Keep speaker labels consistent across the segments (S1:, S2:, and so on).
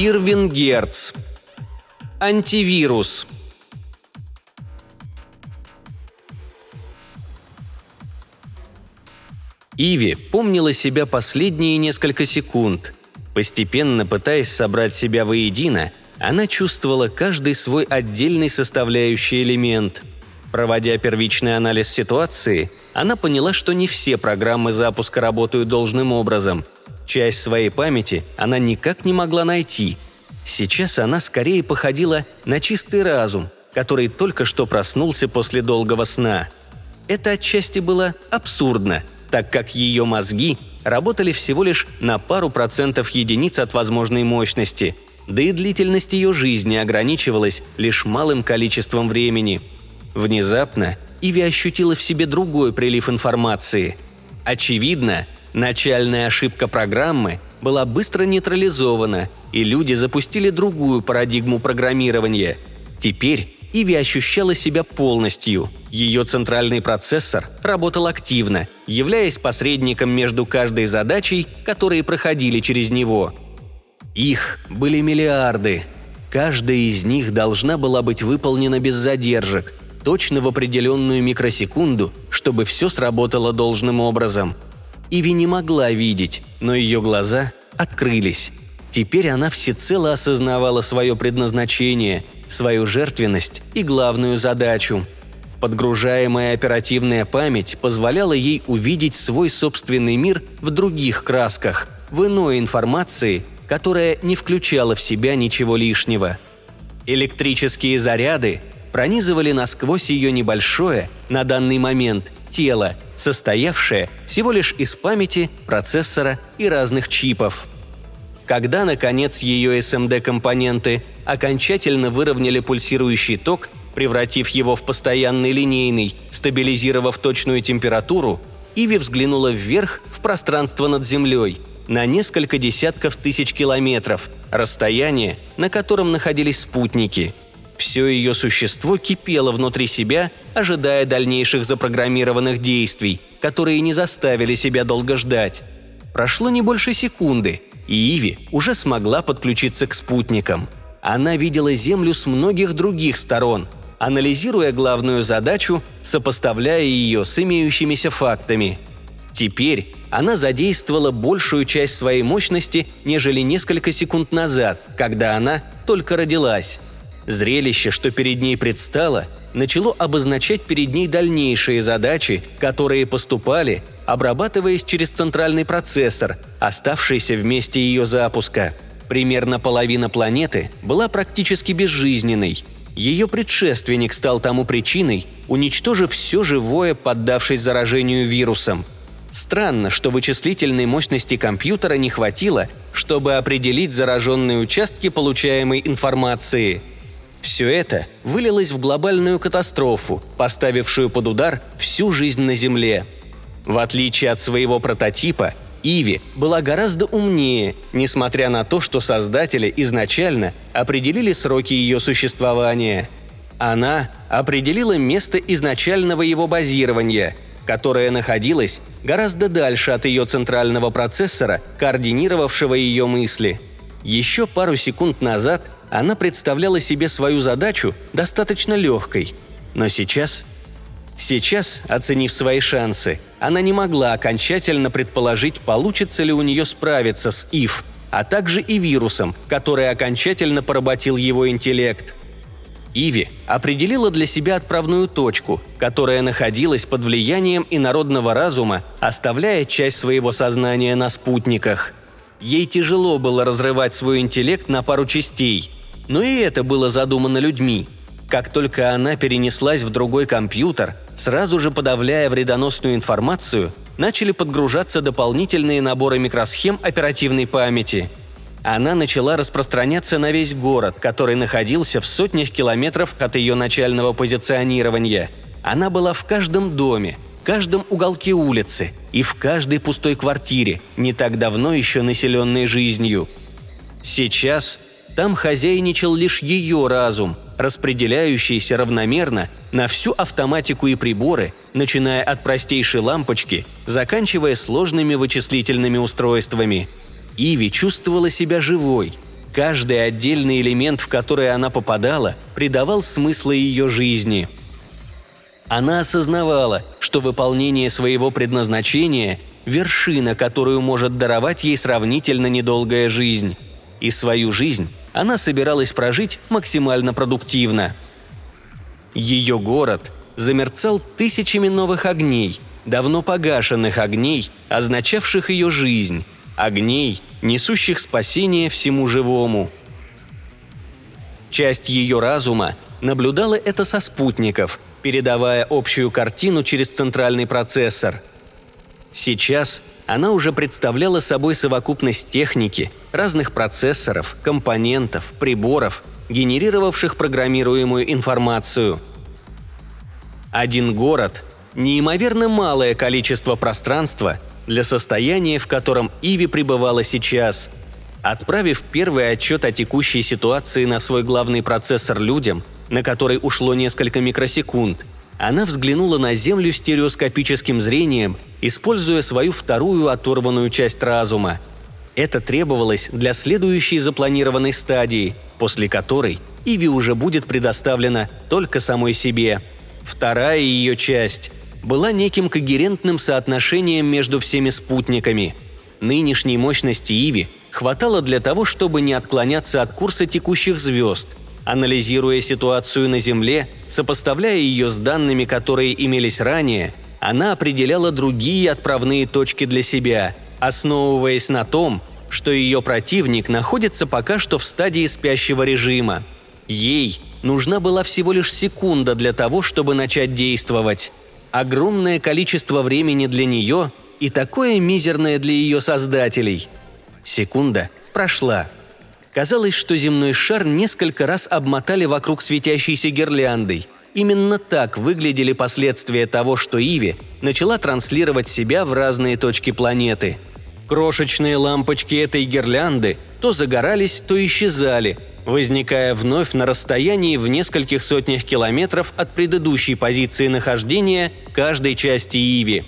S1: Ирвин Герц. Антивирус. Иви помнила себя последние несколько секунд. Постепенно пытаясь собрать себя воедино, она чувствовала каждый свой отдельный составляющий элемент. Проводя первичный анализ ситуации, она поняла, что не все программы запуска работают должным образом. Часть своей памяти она никак не могла найти. Сейчас она скорее походила на чистый разум, который только что проснулся после долгого сна. Это отчасти было абсурдно – так как ее мозги работали всего лишь на пару процентов единиц от возможной мощности, да и длительность ее жизни ограничивалась лишь малым количеством времени. Внезапно Иви ощутила в себе другой прилив информации. Очевидно, начальная ошибка программы была быстро нейтрализована, и люди запустили другую парадигму программирования. Теперь Иви ощущала себя полностью. Ее центральный процессор работал активно, являясь посредником между каждой задачей, которые проходили через него. Их были миллиарды. Каждая из них должна была быть выполнена без задержек, точно в определенную микросекунду, чтобы все сработало должным образом. Иви не могла видеть, но ее глаза открылись. Теперь она всецело осознавала свое предназначение – свою жертвенность и главную задачу. Подгружаемая оперативная память позволяла ей увидеть свой собственный мир в других красках, в иной информации, которая не включала в себя ничего лишнего. Электрические заряды пронизывали насквозь ее небольшое, на данный момент, тело, состоявшее всего лишь из памяти, процессора и разных чипов – когда, наконец, ее SMD-компоненты окончательно выровняли пульсирующий ток, превратив его в постоянный линейный, стабилизировав точную температуру, Иви взглянула вверх в пространство над Землей, на несколько десятков тысяч километров, расстояние, на котором находились спутники. Все ее существо кипело внутри себя, ожидая дальнейших запрограммированных действий, которые не заставили себя долго ждать. Прошло не больше секунды, и Иви уже смогла подключиться к спутникам. Она видела Землю с многих других сторон, анализируя главную задачу, сопоставляя ее с имеющимися фактами. Теперь она задействовала большую часть своей мощности, нежели несколько секунд назад, когда она только родилась. Зрелище, что перед ней предстало, начало обозначать перед ней дальнейшие задачи, которые поступали, обрабатываясь через центральный процессор, оставшийся в месте ее запуска. Примерно половина планеты была практически безжизненной. Ее предшественник стал тому причиной, уничтожив все живое, поддавшись заражению вирусом. Странно, что вычислительной мощности компьютера не хватило, чтобы определить зараженные участки получаемой информации – все это вылилось в глобальную катастрофу, поставившую под удар всю жизнь на Земле. В отличие от своего прототипа, Иви была гораздо умнее, несмотря на то, что создатели изначально определили сроки ее существования. Она определила место изначального его базирования, которое находилось гораздо дальше от ее центрального процессора, координировавшего ее мысли. Еще пару секунд назад – она представляла себе свою задачу достаточно легкой. Но сейчас... Сейчас, оценив свои шансы, она не могла окончательно предположить, получится ли у нее справиться с ИФ, а также и вирусом, который окончательно поработил его интеллект. Иви определила для себя отправную точку, которая находилась под влиянием инородного разума, оставляя часть своего сознания на спутниках. Ей тяжело было разрывать свой интеллект на пару частей – но и это было задумано людьми. Как только она перенеслась в другой компьютер, сразу же подавляя вредоносную информацию, начали подгружаться дополнительные наборы микросхем оперативной памяти. Она начала распространяться на весь город, который находился в сотнях километров от ее начального позиционирования. Она была в каждом доме, каждом уголке улицы и в каждой пустой квартире, не так давно еще населенной жизнью. Сейчас там хозяйничал лишь ее разум, распределяющийся равномерно на всю автоматику и приборы, начиная от простейшей лампочки, заканчивая сложными вычислительными устройствами. Иви чувствовала себя живой. Каждый отдельный элемент, в который она попадала, придавал смысл ее жизни. Она осознавала, что выполнение своего предназначения – вершина, которую может даровать ей сравнительно недолгая жизнь. И свою жизнь она собиралась прожить максимально продуктивно. Ее город замерцал тысячами новых огней, давно погашенных огней, означавших ее жизнь, огней, несущих спасение всему живому. Часть ее разума наблюдала это со спутников, передавая общую картину через центральный процессор. Сейчас она уже представляла собой совокупность техники, разных процессоров, компонентов, приборов, генерировавших программируемую информацию. Один город – неимоверно малое количество пространства для состояния, в котором Иви пребывала сейчас. Отправив первый отчет о текущей ситуации на свой главный процессор людям, на который ушло несколько микросекунд, она взглянула на Землю стереоскопическим зрением, используя свою вторую оторванную часть разума. Это требовалось для следующей запланированной стадии, после которой Иви уже будет предоставлена только самой себе. Вторая ее часть была неким когерентным соотношением между всеми спутниками. Нынешней мощности Иви хватало для того, чтобы не отклоняться от курса текущих звезд, анализируя ситуацию на Земле, сопоставляя ее с данными, которые имелись ранее, она определяла другие отправные точки для себя, основываясь на том, что ее противник находится пока что в стадии спящего режима. Ей нужна была всего лишь секунда для того, чтобы начать действовать – огромное количество времени для нее и такое мизерное для ее создателей. Секунда прошла. Казалось, что земной шар несколько раз обмотали вокруг светящейся гирляндой. Именно так выглядели последствия того, что Иви начала транслировать себя в разные точки планеты. Крошечные лампочки этой гирлянды то загорались, то исчезали, возникая вновь на расстоянии в нескольких сотнях километров от предыдущей позиции нахождения каждой части Иви.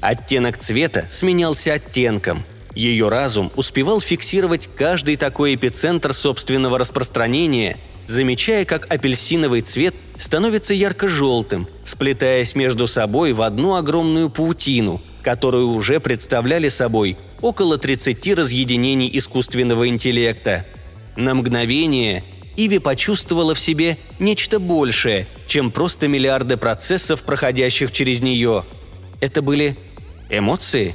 S1: Оттенок цвета сменялся оттенком. Ее разум успевал фиксировать каждый такой эпицентр собственного распространения, замечая, как апельсиновый цвет становится ярко-желтым, сплетаясь между собой в одну огромную паутину, которую уже представляли собой около 30 разъединений искусственного интеллекта – на мгновение Иви почувствовала в себе нечто большее, чем просто миллиарды процессов, проходящих через нее. Это были эмоции?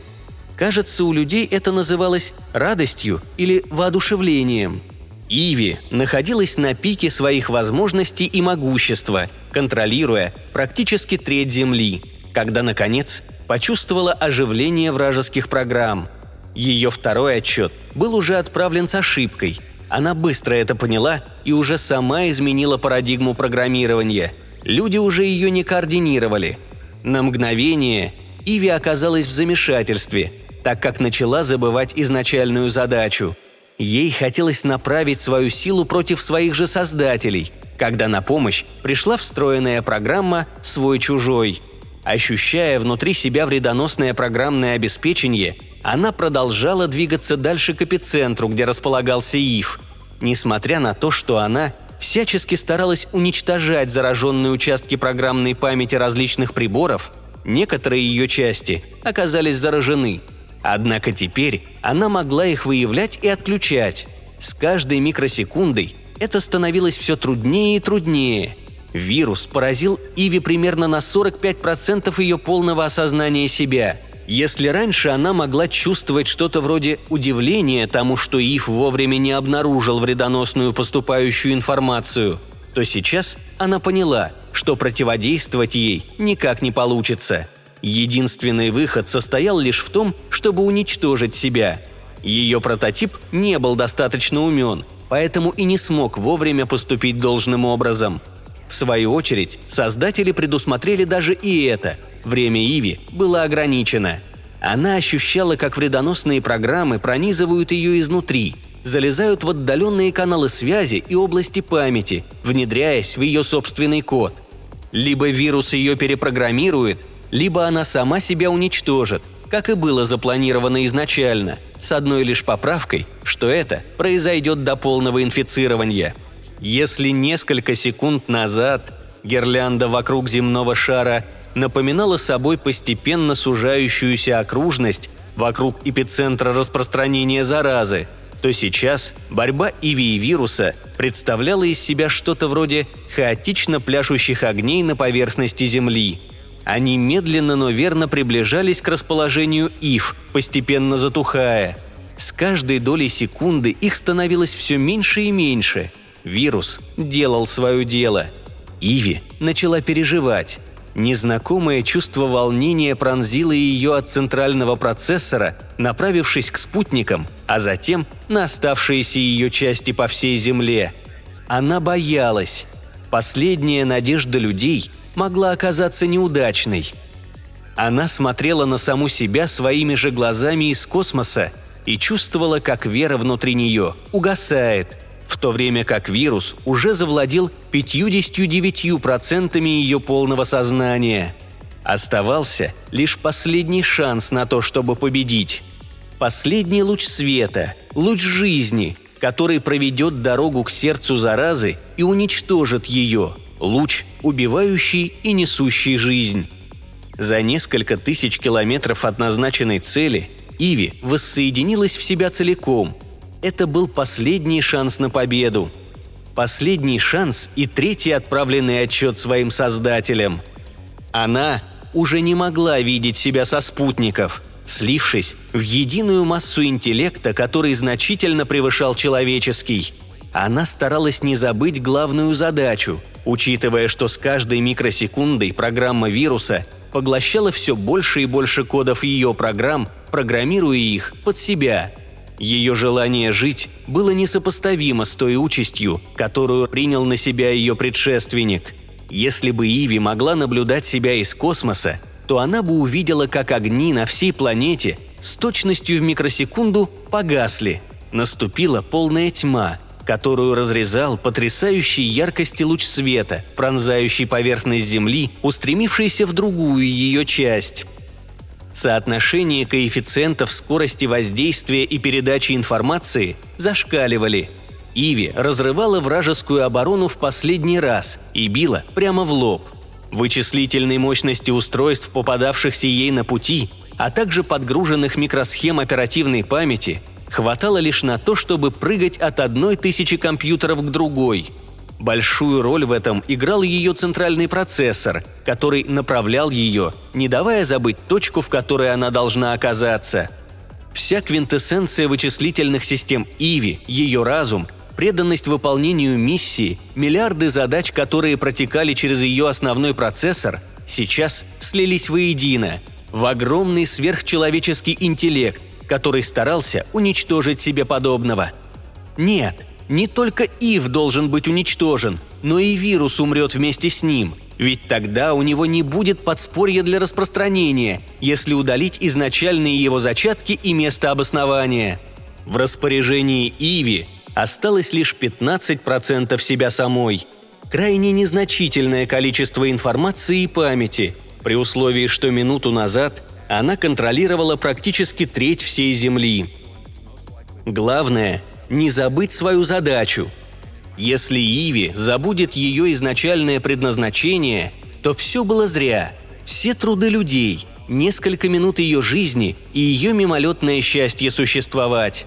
S1: Кажется, у людей это называлось радостью или воодушевлением. Иви находилась на пике своих возможностей и могущества, контролируя практически треть Земли, когда, наконец, почувствовала оживление вражеских программ. Ее второй отчет был уже отправлен с ошибкой – она быстро это поняла и уже сама изменила парадигму программирования. Люди уже ее не координировали. На мгновение Иви оказалась в замешательстве, так как начала забывать изначальную задачу. Ей хотелось направить свою силу против своих же создателей, когда на помощь пришла встроенная программа «Свой-чужой». Ощущая внутри себя вредоносное программное обеспечение, она продолжала двигаться дальше к эпицентру, где располагался Ив. Несмотря на то, что она всячески старалась уничтожать зараженные участки программной памяти различных приборов, некоторые ее части оказались заражены. Однако теперь она могла их выявлять и отключать. С каждой микросекундой это становилось все труднее и труднее. Вирус поразил Иви примерно на 45% ее полного осознания себя – если раньше она могла чувствовать что-то вроде удивления тому, что Ив вовремя не обнаружил вредоносную поступающую информацию, то сейчас она поняла, что противодействовать ей никак не получится. Единственный выход состоял лишь в том, чтобы уничтожить себя. Ее прототип не был достаточно умен, поэтому и не смог вовремя поступить должным образом. В свою очередь, создатели предусмотрели даже и это – Время Иви было ограничено. Она ощущала, как вредоносные программы пронизывают ее изнутри, залезают в отдаленные каналы связи и области памяти, внедряясь в ее собственный код. Либо вирус ее перепрограммирует, либо она сама себя уничтожит, как и было запланировано изначально, с одной лишь поправкой, что это произойдет до полного инфицирования. Если несколько секунд назад гирлянда вокруг земного шара напоминала собой постепенно сужающуюся окружность вокруг эпицентра распространения заразы, то сейчас борьба Иви и вируса представляла из себя что-то вроде хаотично пляшущих огней на поверхности Земли. Они медленно, но верно приближались к расположению Ив, постепенно затухая. С каждой долей секунды их становилось все меньше и меньше. Вирус делал свое дело. Иви начала переживать. Незнакомое чувство волнения пронзило ее от центрального процессора, направившись к спутникам, а затем на оставшиеся ее части по всей Земле. Она боялась. Последняя надежда людей могла оказаться неудачной. Она смотрела на саму себя своими же глазами из космоса и чувствовала, как вера внутри нее угасает – в то время как вирус уже завладел 59% ее полного сознания. Оставался лишь последний шанс на то, чтобы победить. Последний луч света, луч жизни, который проведет дорогу к сердцу заразы и уничтожит ее, луч, убивающий и несущий жизнь. За несколько тысяч километров от назначенной цели Иви воссоединилась в себя целиком – это был последний шанс на победу. Последний шанс и третий отправленный отчет своим создателям. Она уже не могла видеть себя со спутников, слившись в единую массу интеллекта, который значительно превышал человеческий. Она старалась не забыть главную задачу, учитывая, что с каждой микросекундой программа вируса поглощала все больше и больше кодов ее программ, программируя их под себя – ее желание жить было несопоставимо с той участью, которую принял на себя ее предшественник. Если бы Иви могла наблюдать себя из космоса, то она бы увидела, как огни на всей планете с точностью в микросекунду погасли. Наступила полная тьма, которую разрезал потрясающий яркости луч света, пронзающий поверхность Земли, устремившийся в другую ее часть. Соотношение коэффициентов скорости воздействия и передачи информации зашкаливали. Иви разрывала вражескую оборону в последний раз и била прямо в лоб. Вычислительной мощности устройств, попадавшихся ей на пути, а также подгруженных микросхем оперативной памяти, хватало лишь на то, чтобы прыгать от одной тысячи компьютеров к другой – Большую роль в этом играл ее центральный процессор, который направлял ее, не давая забыть точку, в которой она должна оказаться. Вся квинтэссенция вычислительных систем Иви, ее разум, преданность выполнению миссии, миллиарды задач, которые протекали через ее основной процессор, сейчас слились воедино, в огромный сверхчеловеческий интеллект, который старался уничтожить себе подобного. Нет, не только Ив должен быть уничтожен, но и вирус умрет вместе с ним. Ведь тогда у него не будет подспорья для распространения, если удалить изначальные его зачатки и место обоснования. В распоряжении Иви осталось лишь 15% себя самой. Крайне незначительное количество информации и памяти, при условии, что минуту назад она контролировала практически треть всей Земли. Главное не забыть свою задачу. Если Иви забудет ее изначальное предназначение, то все было зря. Все труды людей, несколько минут ее жизни и ее мимолетное счастье существовать.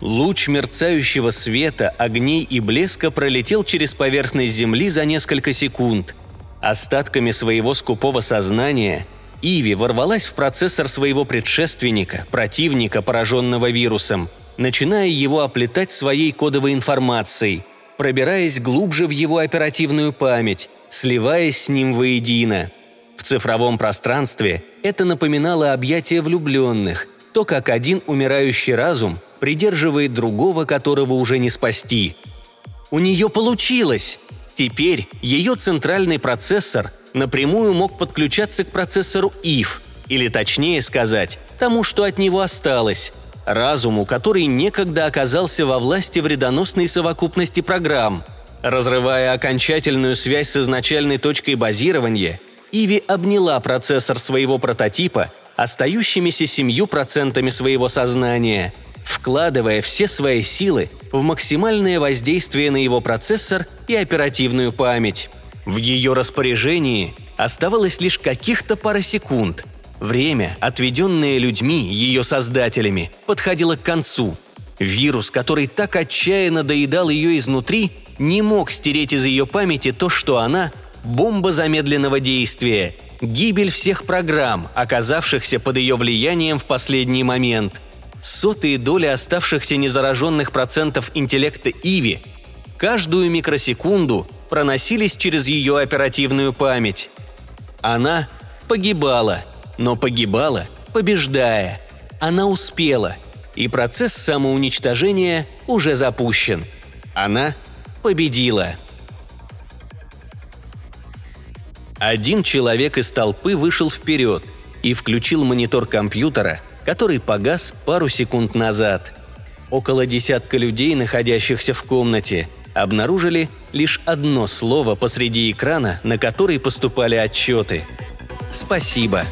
S1: Луч мерцающего света, огней и блеска пролетел через поверхность Земли за несколько секунд. Остатками своего скупого сознания Иви ворвалась в процессор своего предшественника, противника, пораженного вирусом – начиная его оплетать своей кодовой информацией, пробираясь глубже в его оперативную память, сливаясь с ним воедино. В цифровом пространстве это напоминало объятие влюбленных, то, как один умирающий разум придерживает другого, которого уже не спасти. У нее получилось! Теперь ее центральный процессор напрямую мог подключаться к процессору IF, или точнее сказать, тому, что от него осталось, разуму, который некогда оказался во власти вредоносной совокупности программ. Разрывая окончательную связь с изначальной точкой базирования, Иви обняла процессор своего прототипа остающимися семью процентами своего сознания, вкладывая все свои силы в максимальное воздействие на его процессор и оперативную память. В ее распоряжении оставалось лишь каких-то пара секунд. Время, отведенное людьми, ее создателями, подходило к концу. Вирус, который так отчаянно доедал ее изнутри, не мог стереть из ее памяти то, что она – бомба замедленного действия, гибель всех программ, оказавшихся под ее влиянием в последний момент. Сотые доли оставшихся незараженных процентов интеллекта Иви каждую микросекунду проносились через ее оперативную память. Она погибала, но погибала, побеждая. Она успела, и процесс самоуничтожения уже запущен. Она победила. Один человек из толпы вышел вперед и включил монитор компьютера, который погас пару секунд назад. Около десятка людей, находящихся в комнате, обнаружили лишь одно слово посреди экрана, на который поступали отчеты. «Спасибо»,